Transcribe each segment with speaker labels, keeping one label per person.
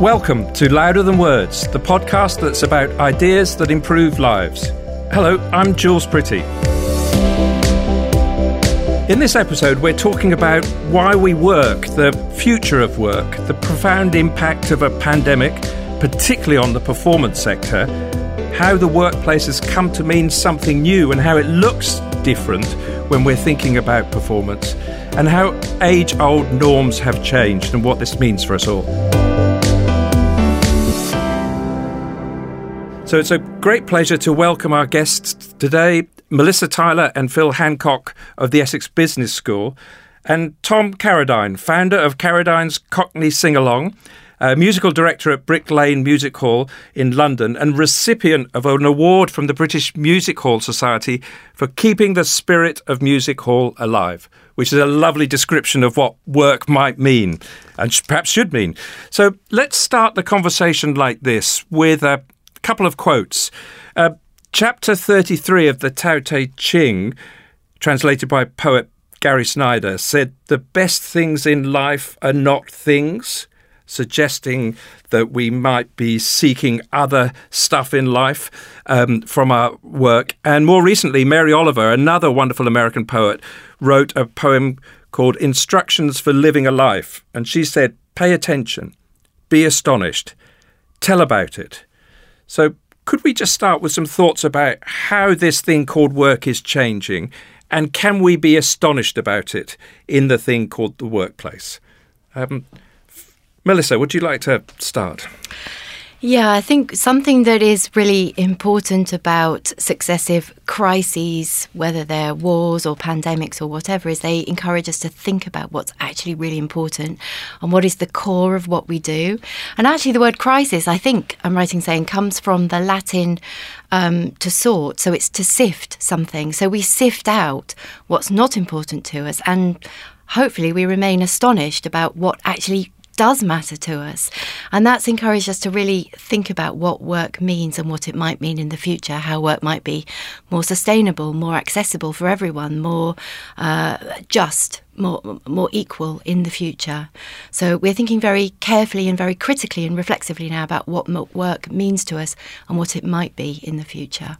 Speaker 1: Welcome to Louder Than Words, the podcast that's about ideas that improve lives. Hello, I'm Jules Pretty. In this episode, we're talking about why we work, the future of work, the profound impact of a pandemic, particularly on the performance sector, how the workplace has come to mean something new and how it looks different when we're thinking about performance, and how age old norms have changed and what this means for us all. So it's a great pleasure to welcome our guests today, Melissa Tyler and Phil Hancock of the Essex Business School, and Tom Carradine, founder of Carradine's Cockney Sing Along, musical director at Brick Lane Music Hall in London, and recipient of an award from the British Music Hall Society for keeping the spirit of music hall alive, which is a lovely description of what work might mean and perhaps should mean. So let's start the conversation like this with a couple of quotes. Uh, chapter 33 of the Tao Te Ching, translated by poet Gary Snyder, said, The best things in life are not things, suggesting that we might be seeking other stuff in life um, from our work. And more recently, Mary Oliver, another wonderful American poet, wrote a poem called Instructions for Living a Life. And she said, Pay attention, be astonished, tell about it so, could we just start with some thoughts about how this thing called work is changing? And can we be astonished about it in the thing called the workplace? Um, Melissa, would you like to start?
Speaker 2: Yeah, I think something that is really important about successive crises, whether they're wars or pandemics or whatever, is they encourage us to think about what's actually really important and what is the core of what we do. And actually, the word crisis, I think I'm writing saying, comes from the Latin um, to sort. So it's to sift something. So we sift out what's not important to us and hopefully we remain astonished about what actually does matter to us. And that's encouraged us to really think about what work means and what it might mean in the future, how work might be more sustainable, more accessible for everyone, more uh, just, more, more equal in the future. So we're thinking very carefully and very critically and reflexively now about what work means to us and what it might be in the future.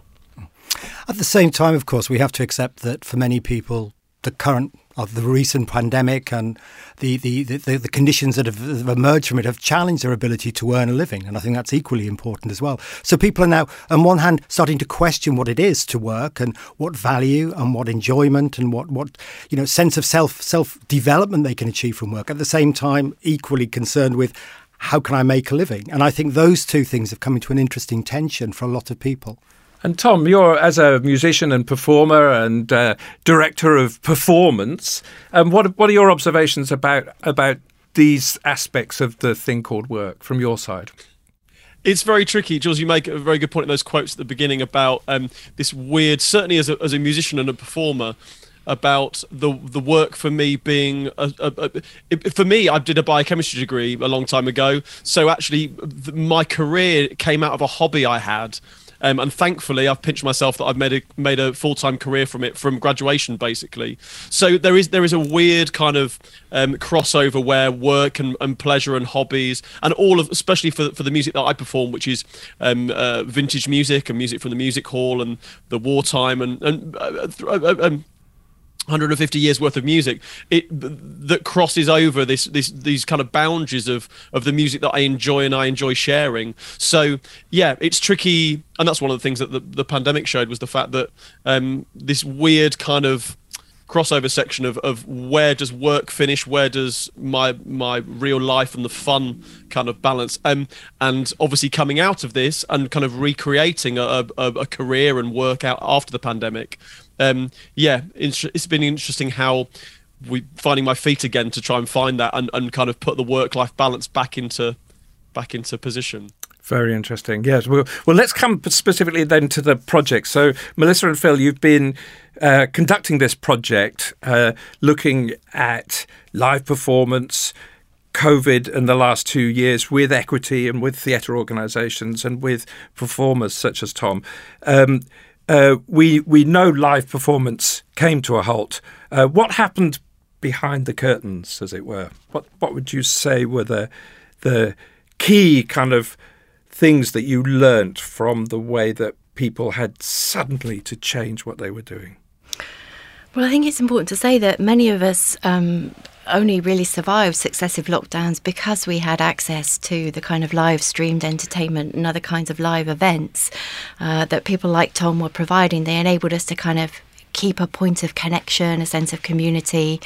Speaker 3: At the same time, of course, we have to accept that for many people, the current of the recent pandemic and the, the, the, the, conditions that have emerged from it have challenged their ability to earn a living. And I think that's equally important as well. So people are now, on one hand, starting to question what it is to work and what value and what enjoyment and what, what you know, sense of self self development they can achieve from work. At the same time, equally concerned with how can I make a living? And I think those two things have come into an interesting tension for a lot of people.
Speaker 1: And Tom, you're as a musician and performer and uh, director of performance. Um, what what are your observations about about these aspects of the thing called work from your side?
Speaker 4: It's very tricky, Jules. You make a very good point in those quotes at the beginning about um, this weird. Certainly, as a, as a musician and a performer, about the the work for me being a, a, a, for me I did a biochemistry degree a long time ago so actually my career came out of a hobby I had um, and thankfully, I've pinched myself that I've made a made a full time career from it from graduation, basically. So there is there is a weird kind of um, crossover where work and, and pleasure and hobbies and all of especially for for the music that I perform, which is um, uh, vintage music and music from the music hall and the wartime and and. Uh, uh, um, 150 years worth of music it that crosses over this, this these kind of boundaries of of the music that I enjoy and I enjoy sharing. So yeah it's tricky and that's one of the things that the, the pandemic showed was the fact that um, this weird kind of crossover section of, of where does work finish where does my my real life and the fun kind of balance um, and obviously coming out of this and kind of recreating a, a, a career and work out after the pandemic um, yeah, it's, been interesting how we finding my feet again to try and find that and, and kind of put the work life balance back into back into position.
Speaker 1: Very interesting. Yes. Well, well, let's come specifically then to the project. So, Melissa and Phil, you've been uh, conducting this project, uh, looking at live performance, COVID, in the last two years with equity and with theatre organisations and with performers such as Tom. Um, uh, we we know live performance came to a halt. Uh, what happened behind the curtains, as it were? What what would you say were the the key kind of things that you learnt from the way that people had suddenly to change what they were doing?
Speaker 2: Well, I think it's important to say that many of us um, only really survived successive lockdowns because we had access to the kind of live streamed entertainment and other kinds of live events uh, that people like Tom were providing. They enabled us to kind of keep a point of connection, a sense of community,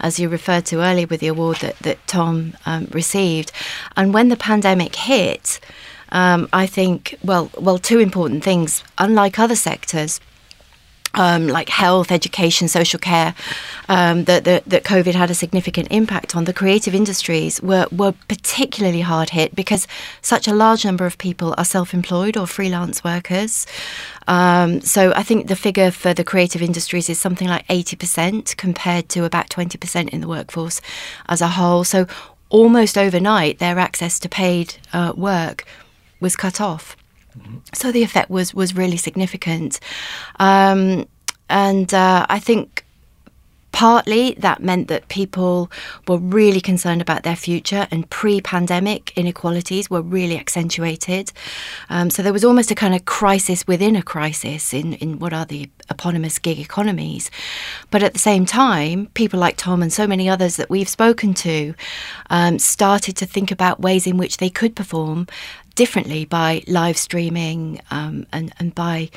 Speaker 2: as you referred to earlier with the award that, that Tom um, received. And when the pandemic hit, um, I think, well, well, two important things. Unlike other sectors, um, like health, education, social care, um, that, that, that COVID had a significant impact on. The creative industries were, were particularly hard hit because such a large number of people are self employed or freelance workers. Um, so I think the figure for the creative industries is something like 80% compared to about 20% in the workforce as a whole. So almost overnight, their access to paid uh, work was cut off. So the effect was was really significant, um, and uh, I think partly that meant that people were really concerned about their future, and pre-pandemic inequalities were really accentuated. Um, so there was almost a kind of crisis within a crisis in in what are the eponymous gig economies. But at the same time, people like Tom and so many others that we've spoken to um, started to think about ways in which they could perform differently by live streaming um, and, and by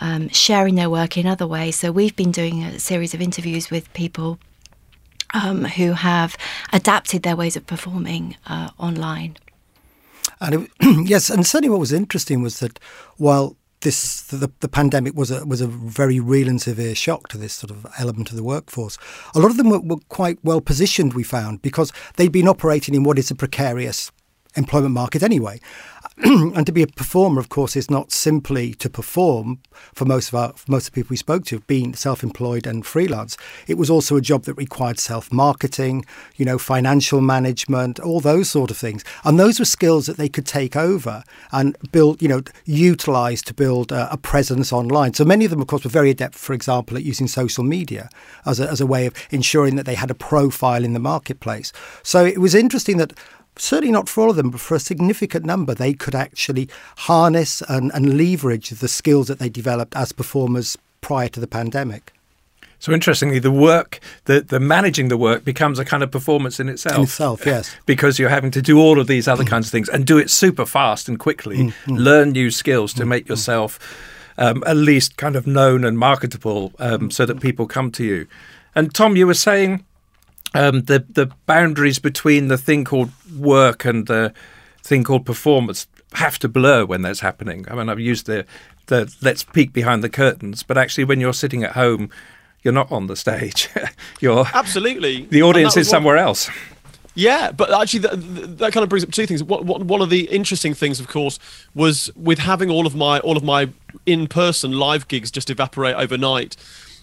Speaker 2: um, sharing their work in other ways. So we've been doing a series of interviews with people um, who have adapted their ways of performing uh, online.
Speaker 3: And it, yes, and certainly what was interesting was that while this the, the pandemic was a was a very real and severe shock to this sort of element of the workforce. A lot of them were, were quite well positioned, we found, because they'd been operating in what is a precarious employment market anyway. and to be a performer, of course, is not simply to perform. For most of our, most of the people we spoke to, being self-employed and freelance, it was also a job that required self-marketing, you know, financial management, all those sort of things. And those were skills that they could take over and build, you know, utilize to build a, a presence online. So many of them, of course, were very adept, for example, at using social media as a, as a way of ensuring that they had a profile in the marketplace. So it was interesting that certainly not for all of them, but for a significant number, they could actually harness and, and leverage the skills that they developed as performers prior to the pandemic.
Speaker 1: So interestingly, the work, the, the managing the work becomes a kind of performance in itself.
Speaker 3: In itself, yes.
Speaker 1: because you're having to do all of these other kinds of things and do it super fast and quickly, mm-hmm. learn new skills to make yourself um, at least kind of known and marketable um, so that people come to you. And Tom, you were saying um, the the boundaries between the thing called work and the thing called performance have to blur when that's happening. I mean, I've used the the let's peek behind the curtains, but actually, when you're sitting at home, you're not on the stage. you're
Speaker 4: absolutely
Speaker 1: the audience is somewhere what, else.
Speaker 4: Yeah, but actually, that, that, kind of brings up two things. What, what, one of the interesting things, of course, was with having all of my all of my in person live gigs just evaporate overnight.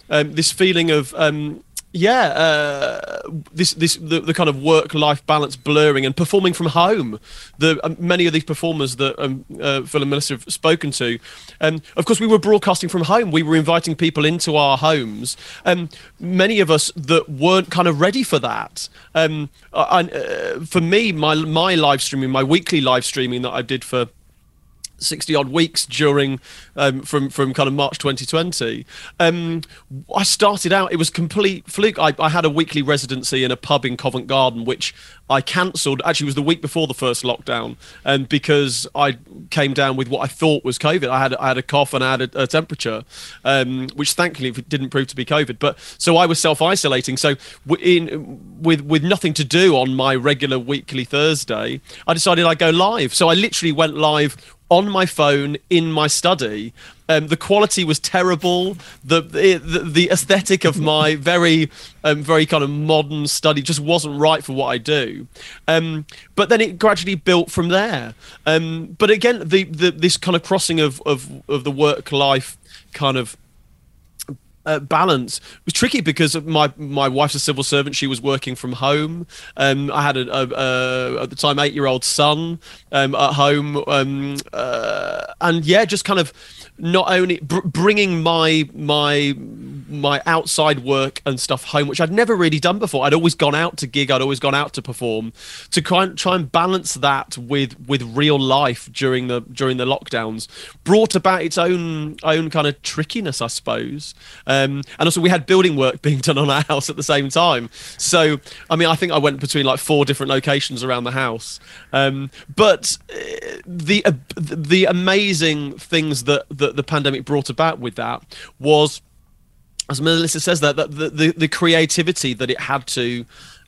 Speaker 4: Um, this feeling of um, yeah, uh, this this the, the kind of work life balance blurring and performing from home. The um, many of these performers that um, uh, Phil and Melissa have spoken to, and um, of course we were broadcasting from home. We were inviting people into our homes, and um, many of us that weren't kind of ready for that. Um, and uh, for me, my my live streaming, my weekly live streaming that I did for 60 odd weeks during um, from from kind of March 2020 um, I started out it was complete fluke. I, I, had a weekly residency in a pub in Covent Garden which I cancelled actually was the week before the first lockdown and because I came down with what I thought was COVID. I had I had a cough and I had a, a temperature um, which thankfully didn't prove to be COVID but so I was self-isolating. So in with with nothing to do on my regular weekly Thursday I decided I'd go live. So I literally went live on my phone in my study. Um, the quality was terrible. The, the the aesthetic of my very um, very kind of modern study just wasn't right for what I do. Um, but then it gradually built from there. Um, but again, the, the this kind of crossing of of, of the work life kind of uh, balance was tricky because my my wife's a civil servant. She was working from home. Um, I had a, a, a, at the time eight year old son um, at home, um, uh, and yeah, just kind of not only br- bringing my my my outside work and stuff home, which I'd never really done before. I'd always gone out to gig, I'd always gone out to perform. To try and, try and balance that with with real life during the during the lockdowns brought about its own own kind of trickiness, I suppose. Um, and also, we had building work being done on our house at the same time. So, I mean, I think I went between like four different locations around the house. Um, but uh, the uh, the amazing things that, that the pandemic brought about with that was as Melissa says that, that the, the, the creativity that it had to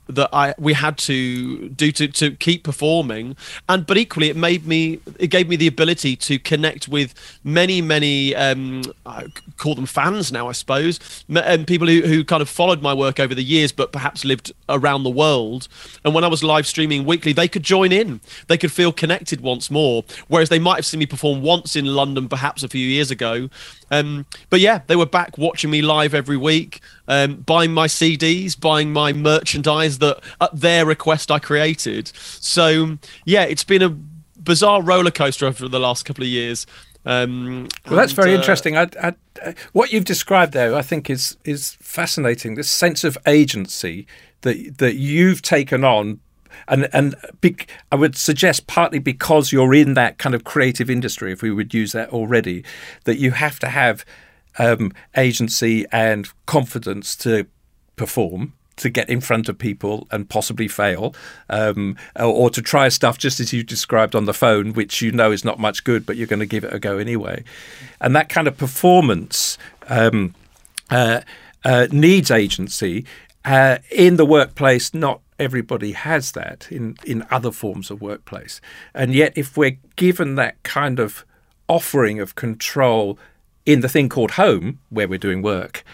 Speaker 4: that I we had to do to to keep performing. And but equally it made me it gave me the ability to connect with many many um I call them fans now I suppose and people who, who kind of followed my work over the years but perhaps lived around the world. And when I was live streaming weekly they could join in. They could feel connected once more whereas they might have seen me perform once in London perhaps a few years ago. Um, but yeah, they were back watching me live every week, um, buying my CDs, buying my merchandise that at their request I created. So yeah, it's been a bizarre roller coaster over the last couple of years.
Speaker 1: Um, well, that's and, very uh, interesting. I, I, uh, what you've described there, I think, is is fascinating. This sense of agency that that you've taken on and and be, I would suggest partly because you're in that kind of creative industry, if we would use that already, that you have to have um, agency and confidence to perform to get in front of people and possibly fail, um, or, or, to try stuff just as you described on the phone, which you know is not much good, but you're going to give it a go anyway. And that kind of performance um, uh, uh, needs agency uh, in the workplace, not everybody has that in, in other forms of workplace. And yet, if we're given that kind of offering of control in the thing called home, where we're doing work,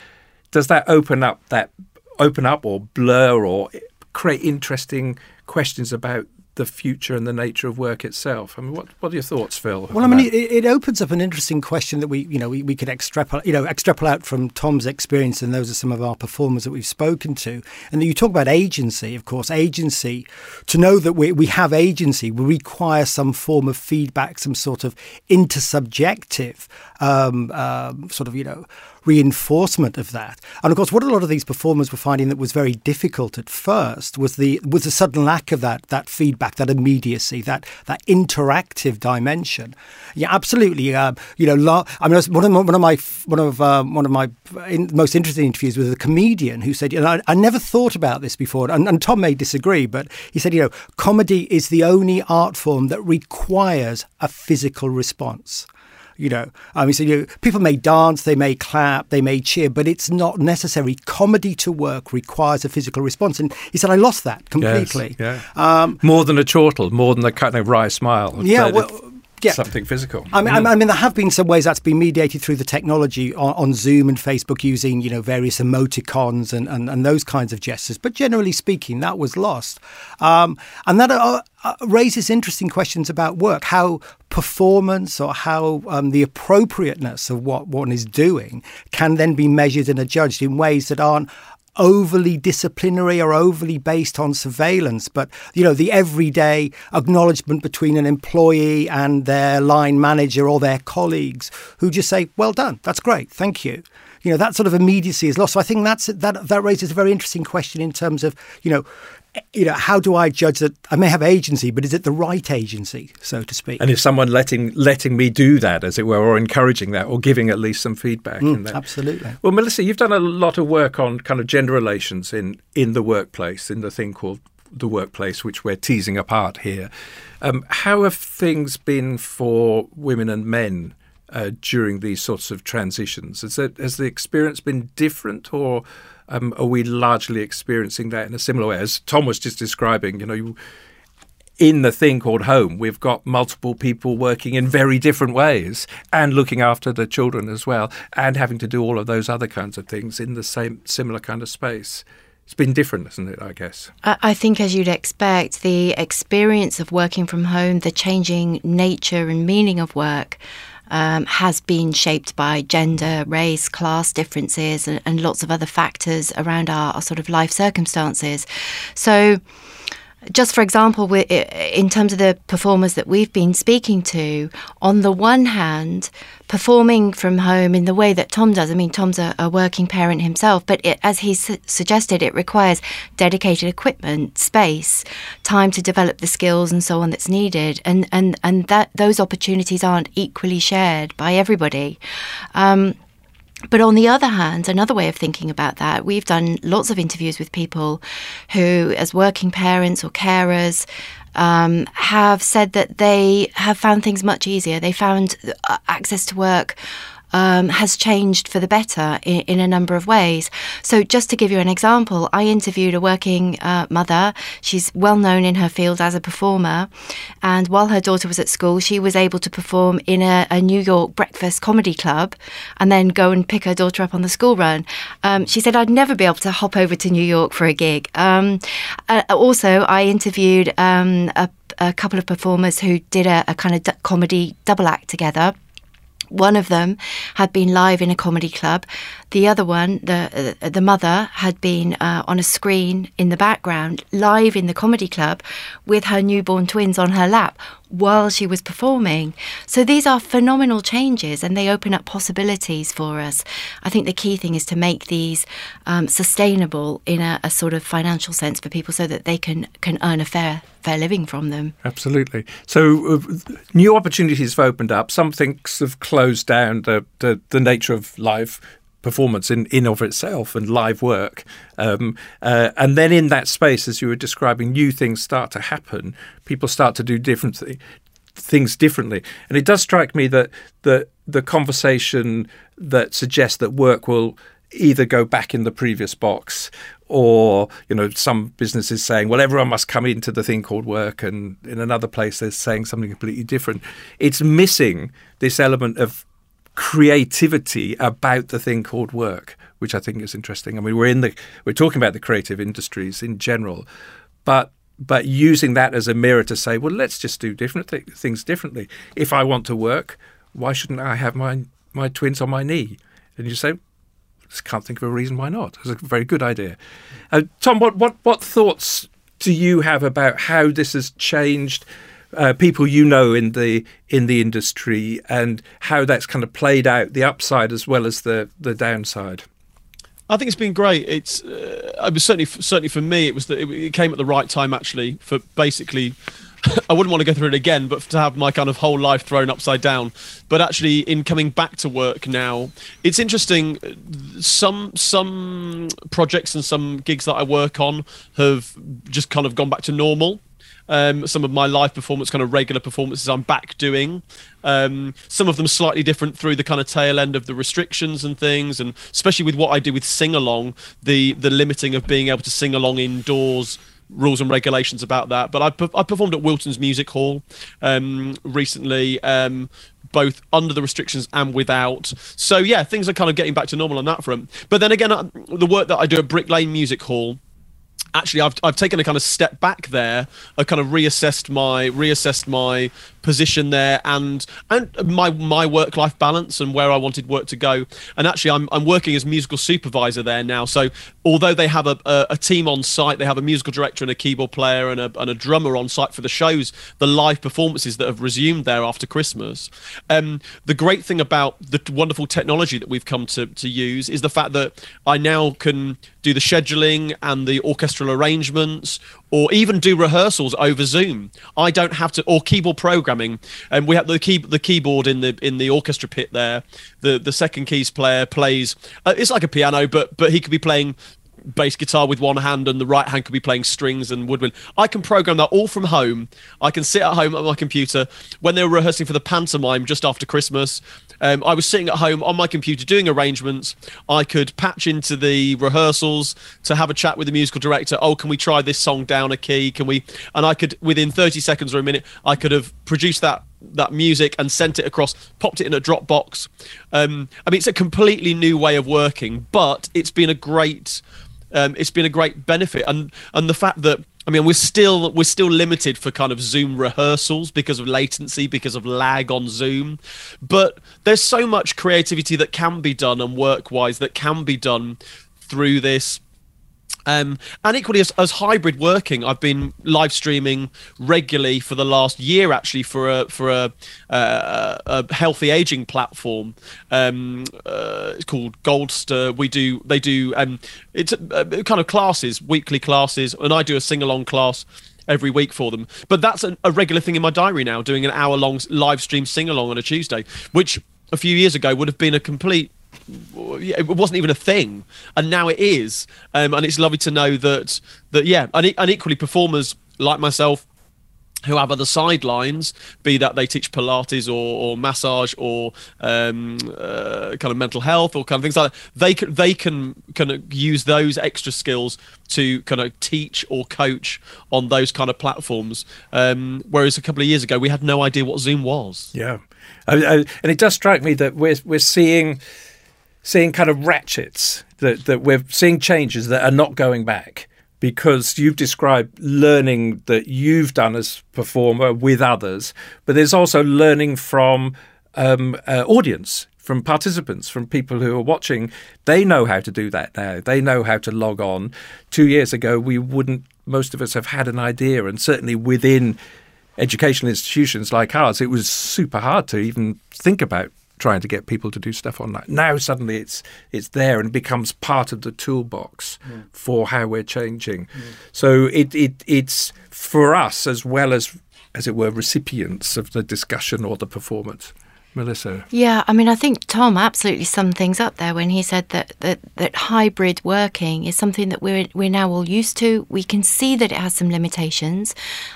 Speaker 1: does that open up that open up or blur or create interesting questions about the future and the nature of work itself. I mean, what, what are your thoughts, Phil?
Speaker 3: Well, I mean, it, it, opens up an interesting question that we, you know, we, we could extrapolate, you know, extrapolate out from Tom's experience, and those are some of our performers that we've spoken to. And you talk about agency, of course, agency. To know that we, we have agency, we require some form of feedback, some sort of intersubjective um, um, sort of, you know, reinforcement of that. And of course, what a lot of these performers were finding that was very difficult at first was the was the sudden lack of that that feedback, that immediacy, that that interactive dimension. Yeah, absolutely. Um, you know, I mean, one of one of my one of um, one of my in, most interesting interviews was a comedian who said, you know, I, I never thought about this before, and, and Tom may disagree, but he said, you know, comedy is the only art form that requires a physical response. You know, I mean, so you know, people may dance, they may clap, they may cheer, but it's not necessary. Comedy to work requires a physical response, and he said, "I lost that completely."
Speaker 1: Yes, yeah. Um, more than a chortle, more than a kind of wry smile.
Speaker 3: Yeah, well, yeah.
Speaker 1: something physical.
Speaker 3: I mean, mm. I mean, there have been some ways that's been mediated through the technology on, on Zoom and Facebook using, you know, various emoticons and, and, and, those kinds of gestures. But generally speaking, that was lost. Um, and that uh, uh, raises interesting questions about work, how performance or how um, the appropriateness of what one is doing can then be measured and adjudged in ways that aren't overly disciplinary or overly based on surveillance, but you know the everyday acknowledgement between an employee and their line manager or their colleagues who just say, "Well done, that's great, thank you." You know that sort of immediacy is lost. So I think that's that that raises a very interesting question in terms of you know you know, how do I judge that I may have agency, but is it the right agency, so to speak?
Speaker 1: And is someone letting letting me do that, as it were, or encouraging that, or giving at least some feedback
Speaker 3: mm,
Speaker 1: in that?
Speaker 3: Absolutely.
Speaker 1: Well, Melissa, you've done a lot of work on kind of gender relations in in the workplace, in the thing called the workplace, which we're teasing apart here. Um, how have things been for women and men uh, during these sorts of transitions? Has, it, has the experience been different, or um, are we largely experiencing that in a similar way? As Tom was just describing, you know, in the thing called home, we've got multiple people working in very different ways and looking after the children as well, and having to do all of those other kinds of things in the same similar kind of space. It's been different, isn't it? I guess.
Speaker 2: I think, as you'd expect, the experience of working from home, the changing nature and meaning of work, um, has been shaped by gender, race, class differences, and, and lots of other factors around our, our sort of life circumstances. So just for example, in terms of the performers that we've been speaking to, on the one hand, performing from home in the way that Tom does. I mean, Tom's a, a working parent himself, but it, as he su- suggested, it requires dedicated equipment, space, time to develop the skills and so on that's needed, and and and that those opportunities aren't equally shared by everybody. Um, but on the other hand, another way of thinking about that, we've done lots of interviews with people who, as working parents or carers, um, have said that they have found things much easier. They found uh, access to work um, has changed for the better in, in, a number of ways. So, just to give you an example, I interviewed a working uh, mother. She's well known in her field as a performer. And while her daughter was at school, she was able to perform in a, a New York breakfast comedy club and then go and pick her daughter up on the school run. Um, she said, I'd never be able to hop over to New York for a gig. Um, uh, also, I interviewed um, a, a, couple of performers who did a, a kind of d- comedy double act together. One of them had been live in a comedy club. The other one, the uh, the mother, had been uh, on a screen in the background, live in the comedy club, with her newborn twins on her lap while she was performing. So these are phenomenal changes, and they open up possibilities for us. I think the key thing is to make these um, sustainable in a, a sort of financial sense for people, so that they can can earn a fair fair living from them.
Speaker 1: Absolutely. So uh, new opportunities have opened up. Some things have closed down. The the, the nature of live performance in in of itself and live work. Um, uh, and then in that space as you were describing new things start to happen. People start to do different th- things differently. And it does strike me that the the conversation that suggests that work will either go back in the previous box or you know some businesses saying well everyone must come into the thing called work and in another place they're saying something completely different. It's missing this element of creativity about the thing called work which i think is interesting i mean we're in the we're talking about the creative industries in general but but using that as a mirror to say well let's just do different th- things differently if i want to work why shouldn't i have my my twins on my knee and you say just can't think of a reason why not. It's a very good idea. Uh, Tom, what, what, what thoughts do you have about how this has changed uh, people you know in the in the industry and how that's kind of played out the upside as well as the the downside?
Speaker 4: I think it's been great. It's uh, I was certainly certainly for me it was that it, it came at the right time actually for basically I wouldn't want to go through it again, but to have my kind of whole life thrown upside down. But actually, in coming back to work now, it's interesting. Some some projects and some gigs that I work on have just kind of gone back to normal. Um, some of my live performance, kind of regular performances, I'm back doing. Um, some of them slightly different through the kind of tail end of the restrictions and things, and especially with what I do with sing along, the the limiting of being able to sing along indoors rules and regulations about that. But I, I performed at Wilton's Music Hall um, recently, um, both under the restrictions and without. So yeah, things are kind of getting back to normal on that front. But then again, uh, the work that I do at Brick Lane Music Hall actually I've, I've taken a kind of step back there i kind of reassessed my reassessed my position there and and my my work life balance and where I wanted work to go. And actually, I'm I'm working as musical supervisor there now. So although they have a, a, a team on site, they have a musical director and a keyboard player and a, and a drummer on site for the shows, the live performances that have resumed there after Christmas. Um, the great thing about the wonderful technology that we've come to to use is the fact that I now can do the scheduling and the orchestral arrangements or even do rehearsals over Zoom. I don't have to, or keyboard programming. And we have the key, the keyboard in the in the orchestra pit there. The the second keys player plays. Uh, it's like a piano, but but he could be playing bass guitar with one hand and the right hand could be playing strings and woodwind. I can program that all from home. I can sit at home at my computer. When they were rehearsing for the pantomime just after Christmas, um, I was sitting at home on my computer doing arrangements. I could patch into the rehearsals to have a chat with the musical director. Oh, can we try this song down a key? Can we? And I could, within 30 seconds or a minute, I could have produced that that music and sent it across, popped it in a Dropbox. Um, I mean, it's a completely new way of working, but it's been a great, um, it's been a great benefit, and and the fact that I mean, we're still we're still limited for kind of Zoom rehearsals because of latency, because of lag on Zoom. But there's so much creativity that can be done and work-wise that can be done through this um, and equally, as, as, hybrid working, I've been live streaming regularly for the last year, actually, for a for a, uh, a healthy aging platform. Um, uh, it's called Goldster. We do they do um, it's a, kind of classes, weekly classes, and I do a sing along class every week for them. But that's a, a regular thing in my diary now, doing an hour long live stream sing along on a Tuesday, which a few years ago would have been a complete it wasn't even a thing, and now it is. Um, and it's lovely to know that that yeah, and, and equally performers like myself who have other sidelines, be that they teach Pilates or, or massage or um, uh, kind of mental health or kind of things like that, they can they can kind of use those extra skills to kind of teach or coach on those kind of platforms. Um, whereas a couple of years ago, we had no idea what Zoom was.
Speaker 1: Yeah, I, I, and it does strike me that we're we're seeing seeing kind of ratchets that, that we're seeing changes that are not going back because you've described learning that you've done as performer with others, but there's also learning from um, uh, audience, from participants, from people who are watching. They know how to do that now. They know how to log on. Two years ago, we wouldn't. Most of us have had an idea, and certainly within educational institutions like ours, it was super hard to even think about trying to get people to do stuff online. Now suddenly it's it's there and becomes part of the toolbox mm. for how we're changing. Mm. So it, it it's for us as well as as it were recipients of the discussion or the performance. Melissa.
Speaker 2: Yeah, I mean, I think Tom absolutely summed things up there when he said that that, that hybrid working is something that we're we're now all used to. We can see that it has some limitations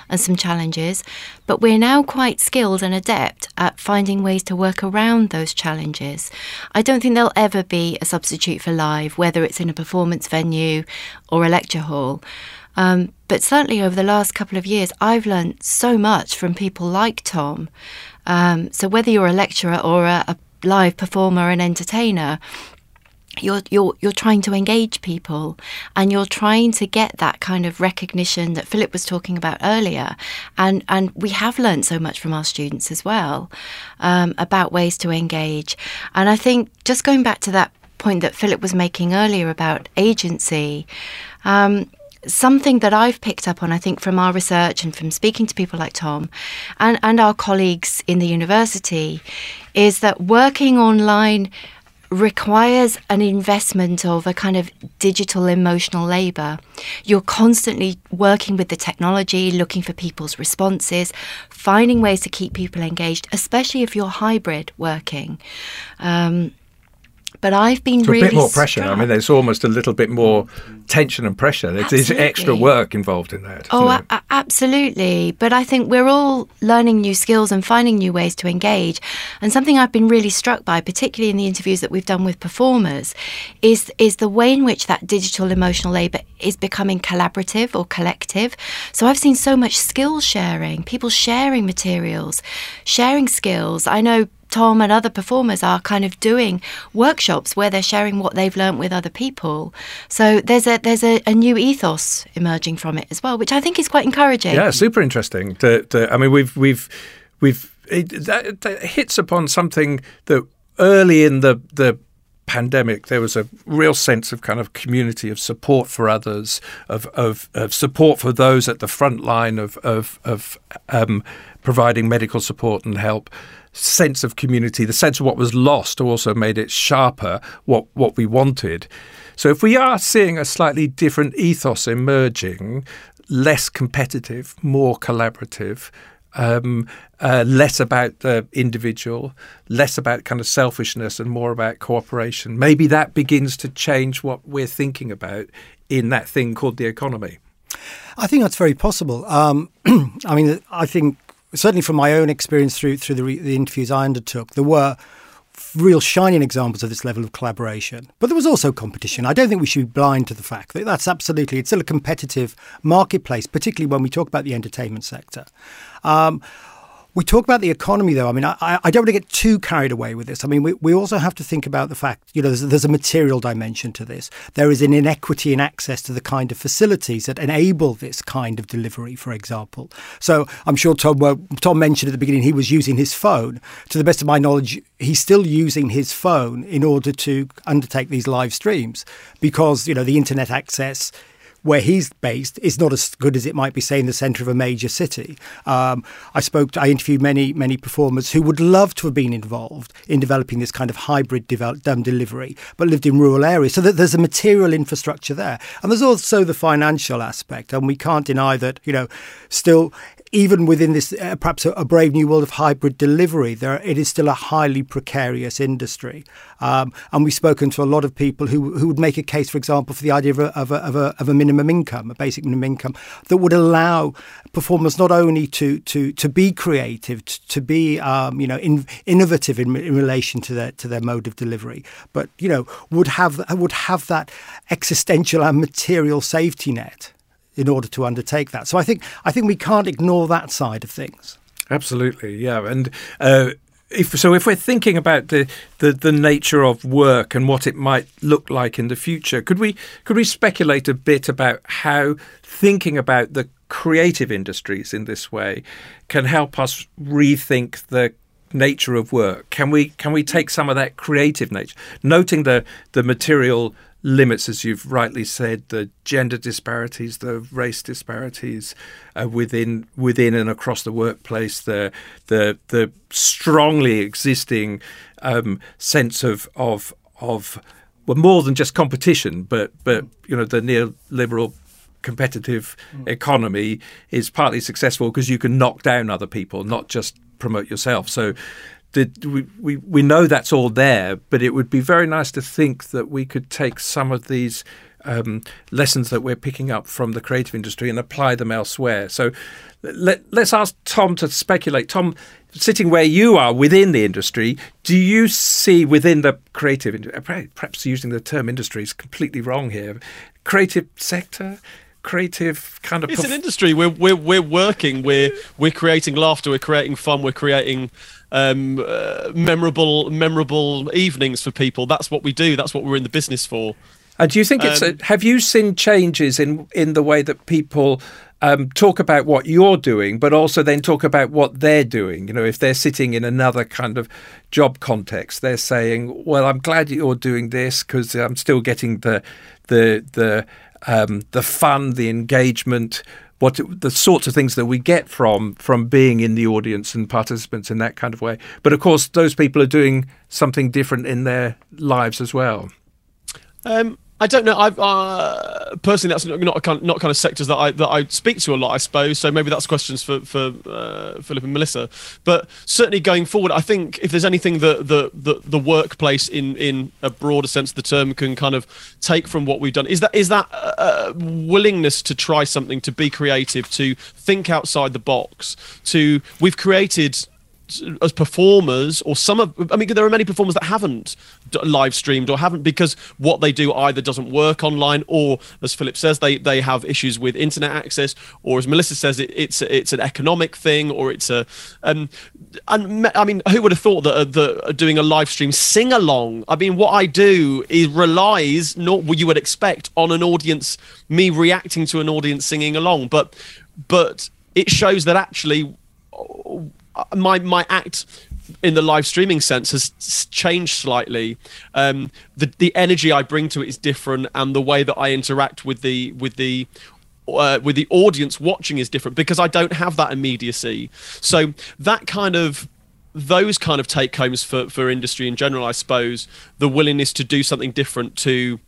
Speaker 2: and some challenges, but we're now quite skilled and adept at finding ways to work around those challenges. I don't think there'll ever be a substitute for live, whether it's in a performance venue or a lecture hall. Um, but certainly over the last couple of years, I've learned so much from people like Tom um, so whether you're a lecturer or a, a live performer and entertainer, you're you're you're trying to engage people and you're trying to get that kind of recognition that Philip was talking about earlier. And and we have learned so much from our students as well um, about ways to engage. And I think just going back to that point that Philip was making earlier about agency um, something that I've picked up on, I think, from our research and from speaking to people like Tom and, and our colleagues in the university is that working online requires an investment of a kind of digital emotional labor. You're constantly working with the technology, looking for people's responses, finding ways to keep people engaged, especially if you're hybrid working. Um, but I've been really
Speaker 1: a bit more pressure.
Speaker 2: Struck.
Speaker 1: I mean, there's almost a little bit more tension and pressure. There's, there's extra work involved in that.
Speaker 2: Oh, a- absolutely. But I think we're all learning new skills and finding new ways to engage. And something I've been really struck by, particularly in the interviews that we've done with performers, is is the way in which that digital emotional labour is becoming collaborative or collective. So I've seen so much skill sharing, people sharing materials, sharing skills. I know Tom and other performers are kind of doing workshops where they're sharing what they've learnt with other people. So there's a there's a, a new ethos emerging from it as well, which I think is quite encouraging.
Speaker 1: Yeah, super interesting. To, to, I mean, we've we've we've it, that, that hits upon something that early in the the pandemic, there was a real sense of kind of community, of support for others, of of, of support for those at the front line of of, of um, providing medical support and help sense of community, the sense of what was lost also made it sharper what, what we wanted. So if we are seeing a slightly different ethos emerging, less competitive, more collaborative, um, uh, less about the individual, less about kind of selfishness and more about cooperation. Maybe that begins to change what we're thinking about in that thing called the economy.
Speaker 3: I think that's very possible. Um, I mean, I think certainly from my own experience through through the, the interviews I undertook, there were real shining examples of this level of collaboration. But there was also competition. I don't think we should be blind to the fact that that's absolutely it's still a competitive marketplace, particularly when we talk about the entertainment sector. Um, We talk about the economy, though. I mean, I, I don't want to get too carried away with this. I mean, we, we also have to think about the fact, you know, there's, there's a material dimension to this. There is an inequity in access to the kind of facilities that enable this kind of delivery, for example. So I'm sure Tom, well, Tom mentioned at the beginning he was using his phone. To the best of my knowledge, he's still using his phone in order to undertake these live streams because, you know, the internet access where he's based is not as good as it might be, say, in the centre of a major city. Um, I spoke, to, I interviewed many, many performers who would love to have been involved in developing this kind of hybrid develop, um, delivery, but lived in rural areas. So that there's a material infrastructure there, and there's also the financial aspect, and we can't deny that. You know, still even within this uh, perhaps a, a, brave new world of hybrid delivery, there it is still a highly precarious industry. Um, and we've spoken to a lot of people who, who would make a case, for example, for the idea of a, of a, of a, of a minimum income, a basic minimum income, that would allow performers not only to to to be creative, to, to be um, you know in, innovative in, in relation to their to their mode of delivery, but you know would have would have that existential and material safety net in order to undertake that. So I think I think we can't ignore that side of things.
Speaker 1: Absolutely, yeah, and. Uh, if, so if we're thinking about the, the, the nature of work and what it might look like in the future, could we could we speculate a bit about how thinking about the creative industries in this way can help us rethink the nature of work? Can we can we take some of that creative nature, noting the the material limits, as you've rightly said, the gender disparities, the race disparities uh, within within and across the workplace, the the the strongly existing um, sense of of of well, more than just competition, but but you know the neoliberal competitive mm. economy is partly successful because you can knock down other people, not just promote yourself. So we, we, we know that's all there, but it would be very nice to think that we could take some of these um, lessons that we're picking up from the creative industry and apply them elsewhere. So let, let's ask Tom to speculate. Tom, sitting where you are within the industry, do you see within the creative industry, perhaps using the term industry is completely wrong here, creative sector? Creative kind of.
Speaker 4: It's perf- an industry. We're we're we're working. We're we're creating laughter. We're creating fun. We're creating um, uh, memorable memorable evenings for people. That's what we do. That's what we're in the business for.
Speaker 1: And do you think it's? Um, a, have you seen changes in in the way that people um, talk about what you're doing, but also then talk about what they're doing? You know, if they're sitting in another kind of job context, they're saying, "Well, I'm glad you're doing this because I'm still getting the the the um, the fun, the engagement." what the sorts of things that we get from from being in the audience and participants in that kind of way. But of course, those people are doing something different in their lives as well.
Speaker 4: Um, I don't know. I've uh, personally that's not kind of, not kind of sectors that I that I speak to a lot. I suppose so. Maybe that's questions for for uh, Philip and Melissa. But certainly going forward, I think if there's anything that the, the the workplace in in a broader sense of the term can kind of take from what we've done is that is that uh, willingness to try something, to be creative, to think outside the box. To we've created as performers or some of i mean there are many performers that haven't live streamed or haven't because what they do either doesn't work online or as philip says they they have issues with internet access or as melissa says it, it's it's an economic thing or it's a um and i mean who would have thought that uh, the uh, doing a live stream sing along i mean what i do is relies not what you would expect on an audience me reacting to an audience singing along but but it shows that actually my my act in the live streaming sense has changed slightly. Um, the the energy I bring to it is different, and the way that I interact with the with the uh, with the audience watching is different because I don't have that immediacy. So that kind of those kind of take homes for for industry in general, I suppose, the willingness to do something different to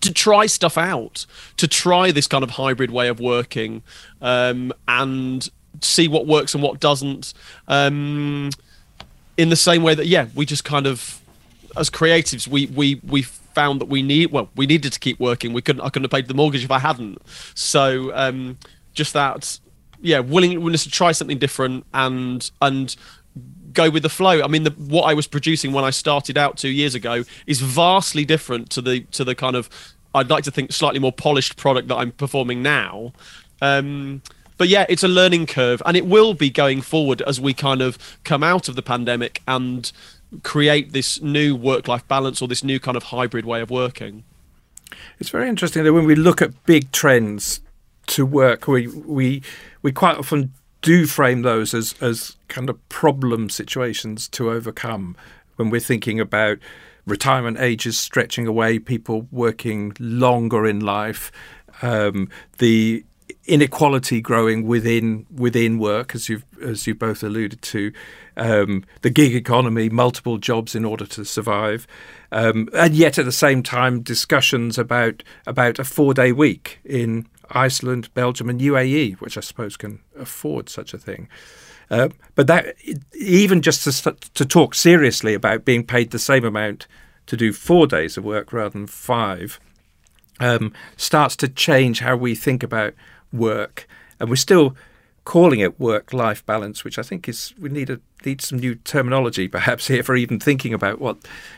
Speaker 4: to try stuff out, to try this kind of hybrid way of working, um, and see what works and what doesn't. Um, in the same way that yeah, we just kind of as creatives we we we found that we need well we needed to keep working. We couldn't I couldn't have paid the mortgage if I hadn't. So um, just that yeah willingness to try something different and and go with the flow. I mean, the, what I was producing when I started out two years ago is vastly different to the to the kind of I'd like to think slightly more polished product that I'm performing now. Um, but yeah, it's a learning curve, and it will be going forward as we kind of come out of the pandemic and create this new work-life balance or this new kind of hybrid way of working.
Speaker 1: It's very interesting that when we look at big trends to work, we we we quite often do frame those as as kind of problem situations to overcome when we're thinking about retirement ages stretching away, people working longer in life, um, the inequality growing within within work, as you've as you both alluded to, um, the gig economy, multiple jobs in order to survive, um, and yet at the same time discussions about about a four day week in Iceland, Belgium, and UAE, which I suppose can afford such a thing. Uh, but that even just to, to talk seriously about being paid the same amount to do four days of work rather than five um, starts to change how we think about work, and we're still calling it work-life balance, which I think is we need a need some new terminology perhaps here for even thinking about what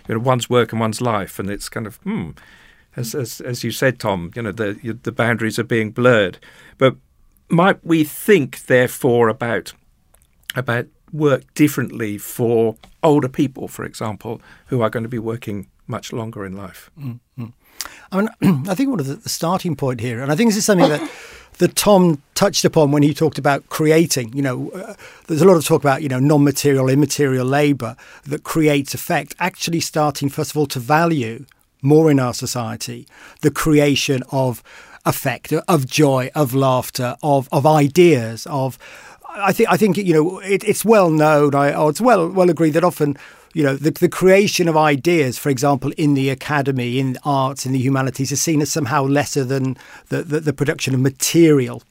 Speaker 1: you know one's work and one's life, and it's kind of hmm, as as as you said, Tom, you know the the boundaries are being blurred, but might we think therefore about about work differently for older people, for example, who are going to be working much longer in life?
Speaker 3: Mm-hmm. I mean, I think one of the, the starting point here, and I think this is something that that Tom touched upon when he talked about creating. You know, uh, there's a lot of talk about you know non-material, immaterial labour that creates effect. Actually, starting first of all to value more in our society the creation of effect, of joy, of laughter, of of ideas, of I think I think you know it, it's well known. I, oh, it's well well agreed that often you know the, the creation of ideas, for example, in the academy, in arts, in the humanities, is seen as somehow lesser than the, the, the production of material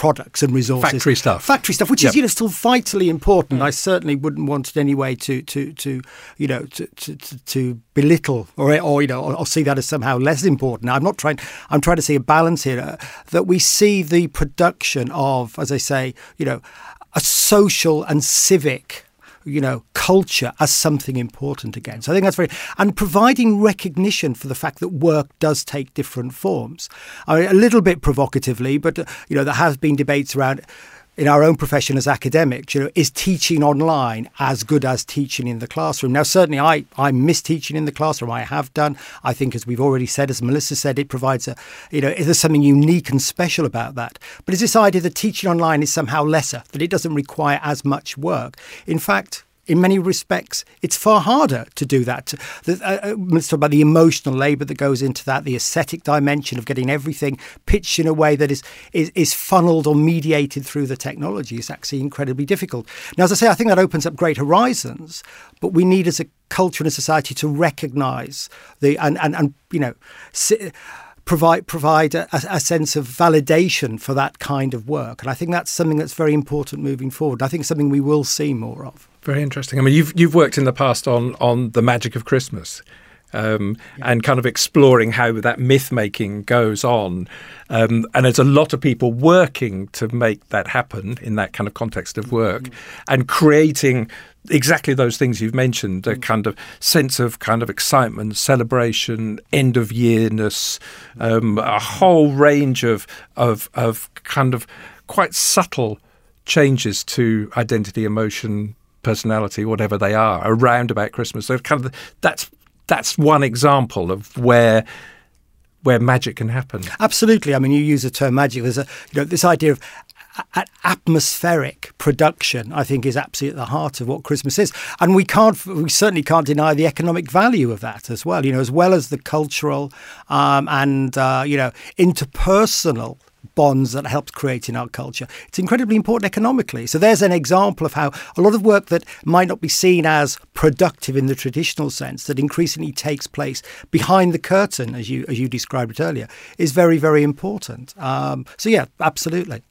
Speaker 3: products and resources.
Speaker 1: Factory stuff.
Speaker 3: Factory stuff, which yep. is you know still vitally important. Mm. I certainly wouldn't want it any way to to to you know to to, to belittle or or you know or, or, see that as somehow less important. I'm not trying. I'm trying to see a balance here uh, that we see the production of, as I say, you know, a social and civic you know, culture as something important again. So I think that's very and providing recognition for the fact that work does take different forms. I mean, a little bit provocatively, but you know, there have been debates around in our own profession as academics, you know, is teaching online as good as teaching in the classroom? Now, certainly, I I miss teaching in the classroom. I have done. I think, as we've already said, as Melissa said, it provides a, you know, is there's something unique and special about that. But is this idea that teaching online is somehow lesser, that it doesn't require as much work? In fact, in many respects, it's far harder to do that. Uh, uh, let's talk about the emotional labour that goes into that, the aesthetic dimension of getting everything pitched in a way that is, is, is funneled or mediated through the technology is actually incredibly difficult. Now, as I say, I think that opens up great horizons, but we need as a culture and a society to recognise the and, and, and you know. Provide provide a, a, sense of validation for that kind of work. And I think that's something that's very important moving forward. I think something we will see more of.
Speaker 1: Very interesting. I mean, you've you've worked in the past on on the magic of Christmas. Um, yeah. and kind of exploring how that myth making goes on. Um, and there's a lot of people working to make that happen in that kind of context of work mm-hmm. and creating exactly those things you've mentioned a mm-hmm. kind of sense of kind of excitement, celebration, end of yearness, um, a whole range of, of, of kind of quite subtle changes to identity, emotion, personality, whatever they are, around about Christmas. So kind of that's that's one example of where where magic can happen.
Speaker 3: Absolutely. I mean, you use the term magic. There's a you know this idea of atmospheric production, I think, is absolutely at the heart of what Christmas is, and we can't, we certainly can't deny the economic value of that as well. You know, as well as the cultural um, and uh, you know interpersonal bonds that helps create in our culture. It's incredibly important economically. So there's an example of how a lot of work that might not be seen as productive in the traditional sense, that increasingly takes place behind the curtain, as you as you described it earlier, is very very important. Um, so yeah, absolutely.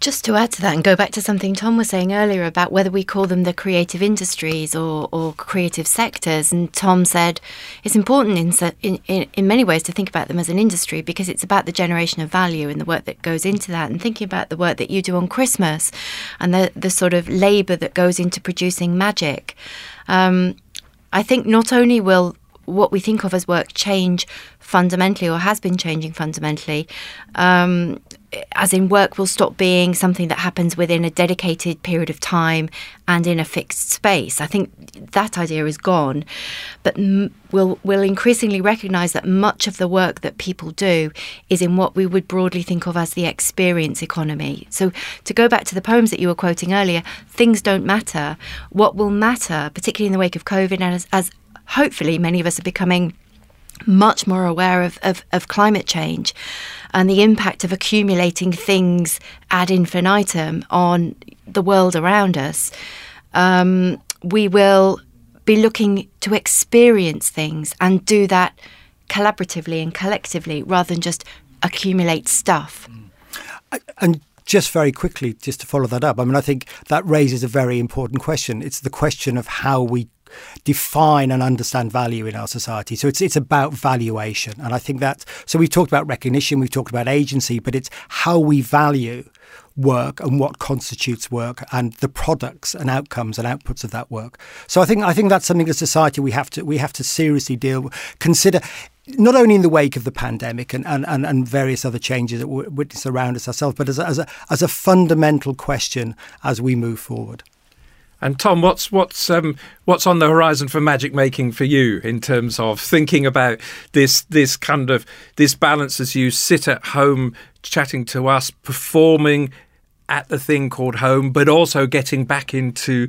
Speaker 2: Just to add to that and go back to something Tom was saying earlier about whether we call them the creative industries or, or creative sectors, and Tom said it's important in, in, in many ways to think about them as an industry because it's about the generation of value and the work that goes into that, and thinking about the work that you do on Christmas and the, the sort of labour that goes into producing magic. Um, I think not only will what we think of as work change fundamentally or has been changing fundamentally. Um, as in work will stop being something that happens within a dedicated period of time and in a fixed space. I think that idea is gone, but m- we'll we'll increasingly recognise that much of the work that people do is in what we would broadly think of as the experience economy. So to go back to the poems that you were quoting earlier, things don't matter. What will matter, particularly in the wake of COVID, and as, as hopefully many of us are becoming much more aware of, of, of, climate change and the impact of accumulating things ad infinitum on the world around us, um, we will be looking to experience things and do that collaboratively and collectively rather than just accumulate stuff.
Speaker 3: And just very quickly, just to follow that up, I mean, I think that raises a very important question. It's the question of how we define and understand value in our society. So it's it's about valuation, and I think that. So we've talked about recognition, we've talked about agency, but it's how we value work and what constitutes work and the products and outcomes and outputs of that work. So I think I think that's something as society we have to we have to seriously deal with, consider not only in the wake of the pandemic and, and, and, and various other changes that we witness around us ourselves, but as a, as, a, as a fundamental question as we move forward.
Speaker 1: And Tom, what's what's um, what's on the horizon for magic making for you in terms of thinking about this this kind of this balance as you sit at home chatting to us, performing at the thing called home, but also getting back into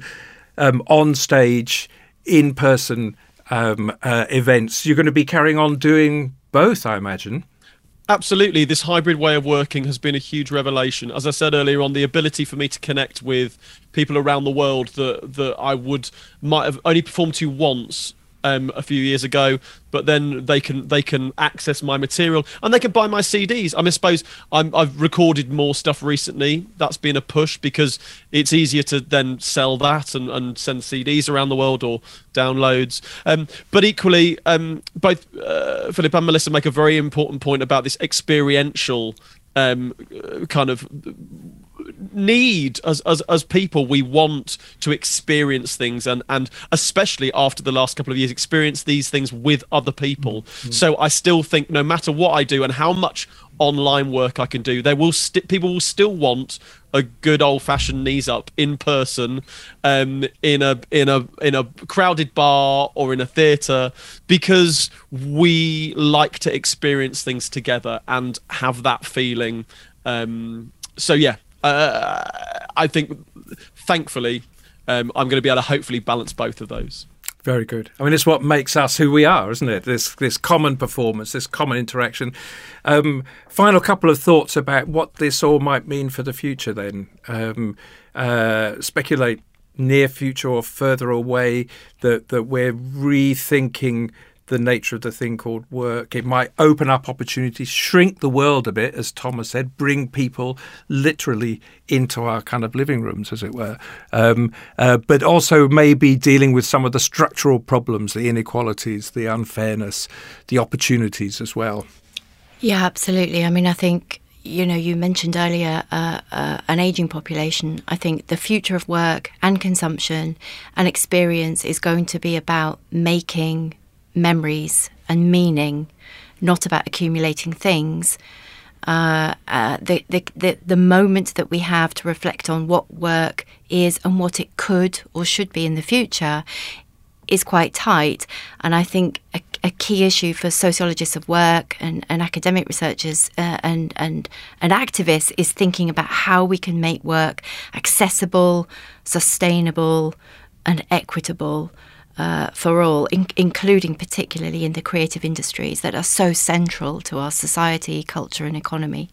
Speaker 1: um, on stage, in person um, uh, events. You're going to be carrying on doing both, I imagine.
Speaker 4: Absolutely, this hybrid way of working has been a huge revelation. As I said earlier on, the ability for me to connect with people around the world that that I would might have only performed to once um, a few years ago, but then they can they can access my material and they can buy my CDs. I mean, I suppose i have recorded more stuff recently. That's been a push because it's easier to then sell that and, and send CDs around the world or downloads. Um, but equally, um, both uh, Philip and Melissa make a very important point about this experiential um, kind of need as, as as people we want to experience things and and especially after the last couple of years experience these things with other people mm-hmm. so i still think no matter what i do and how much online work i can do there will st- people will still want a good old fashioned knees up in person um, in a in a in a crowded bar or in a theater because we like to experience things together and have that feeling um, so yeah uh, I think, thankfully, um, I'm going to be able to hopefully balance both of those.
Speaker 1: Very good. I mean, it's what makes us who we are, isn't it? This this common performance, this common interaction. Um, final couple of thoughts about what this all might mean for the future. Then um, uh, speculate near future or further away that that we're rethinking the nature of the thing called work. It might open up opportunities, shrink the world a bit, as Thomas said, bring people literally into our kind of living rooms, as it were. Um, uh, but also maybe dealing with some of the structural problems, the inequalities, the unfairness, the opportunities as well.
Speaker 2: Yeah, absolutely. I mean, I think you know, you mentioned earlier uh, uh, an aging population. I think the future of work and consumption and experience is going to be about making memories and meaning, not about accumulating things. Uh, uh, the, the, the, the moment that we have to reflect on what work is and what it could or should be in the future is quite tight. And I think a, a key issue for sociologists of work and, and academic researchers uh, and, and, and activists is thinking about how we can make work accessible, sustainable, and equitable uh, for all, in- including particularly in the creative industries that are so central to our society, culture, and economy.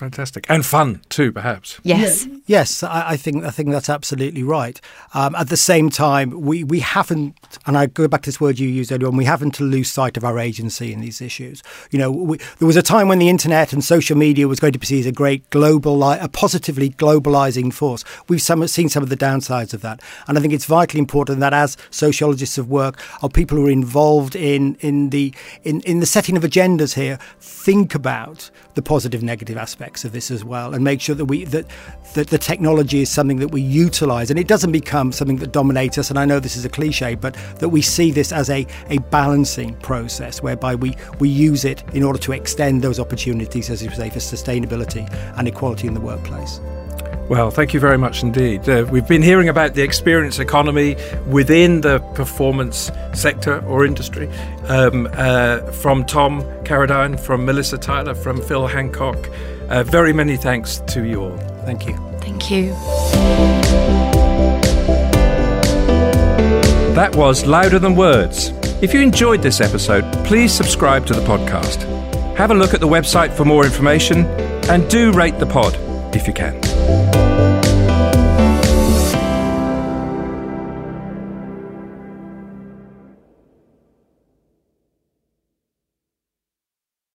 Speaker 1: Fantastic and fun too, perhaps.
Speaker 2: Yes,
Speaker 3: yeah, yes, I, I, think I think that's absolutely right. Um, at the same time, we, we haven't, and I go back to this word you used earlier on. We haven't to lose sight of our agency in these issues. You know, we, there was a time when the internet and social media was going to be seen as a great global, a positively globalizing force. We've some, seen some of the downsides of that, and I think it's vitally important that as sociologists of work, or people who are involved in in the in, in the setting of agendas here, think about the positive, negative aspects aspects of this as well, and make sure that we that that the technology is something that we utilize, and it doesn't become something that dominates us. And I know this is a cliche, but that we see this as a a balancing process whereby we we use it in order to extend those opportunities, as you say, for sustainability and equality in the workplace.
Speaker 1: Well, thank you very much indeed. Uh, we've been hearing about the experience economy within the performance sector or industry um, uh, from Tom Carradine, from Melissa Tyler, from Phil Hancock. Uh, very many thanks to you all.
Speaker 3: Thank you.
Speaker 2: Thank you.
Speaker 1: That was Louder Than Words. If you enjoyed this episode, please subscribe to the podcast. Have a look at the website for more information and do rate the pod if you can.